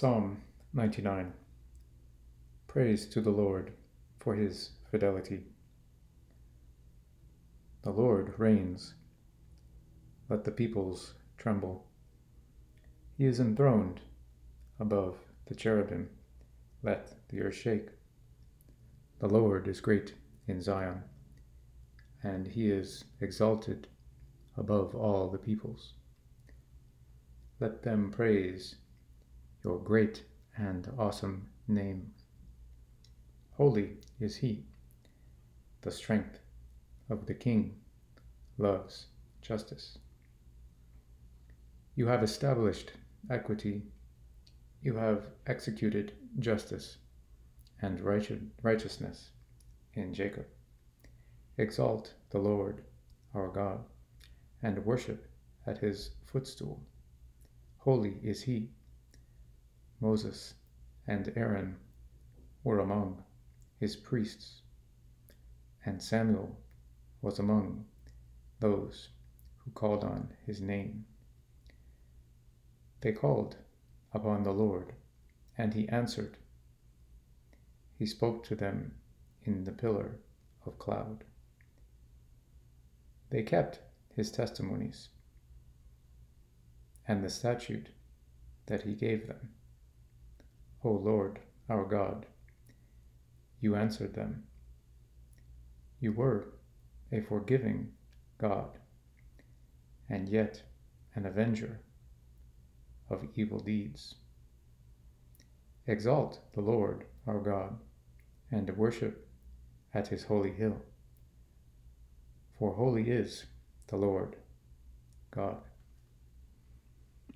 Psalm 99 Praise to the Lord for his fidelity. The Lord reigns. Let the peoples tremble. He is enthroned above the cherubim. Let the earth shake. The Lord is great in Zion, and he is exalted above all the peoples. Let them praise your great and awesome name. Holy is he. The strength of the king loves justice. You have established equity. You have executed justice and righteousness in Jacob. Exalt the Lord our God and worship at his footstool. Holy is he. Moses and Aaron were among his priests, and Samuel was among those who called on his name. They called upon the Lord, and he answered. He spoke to them in the pillar of cloud. They kept his testimonies and the statute that he gave them. O Lord, our God, you answered them. You were a forgiving God, and yet an avenger of evil deeds. Exalt the Lord our God, and worship at his holy hill. For holy is the Lord God.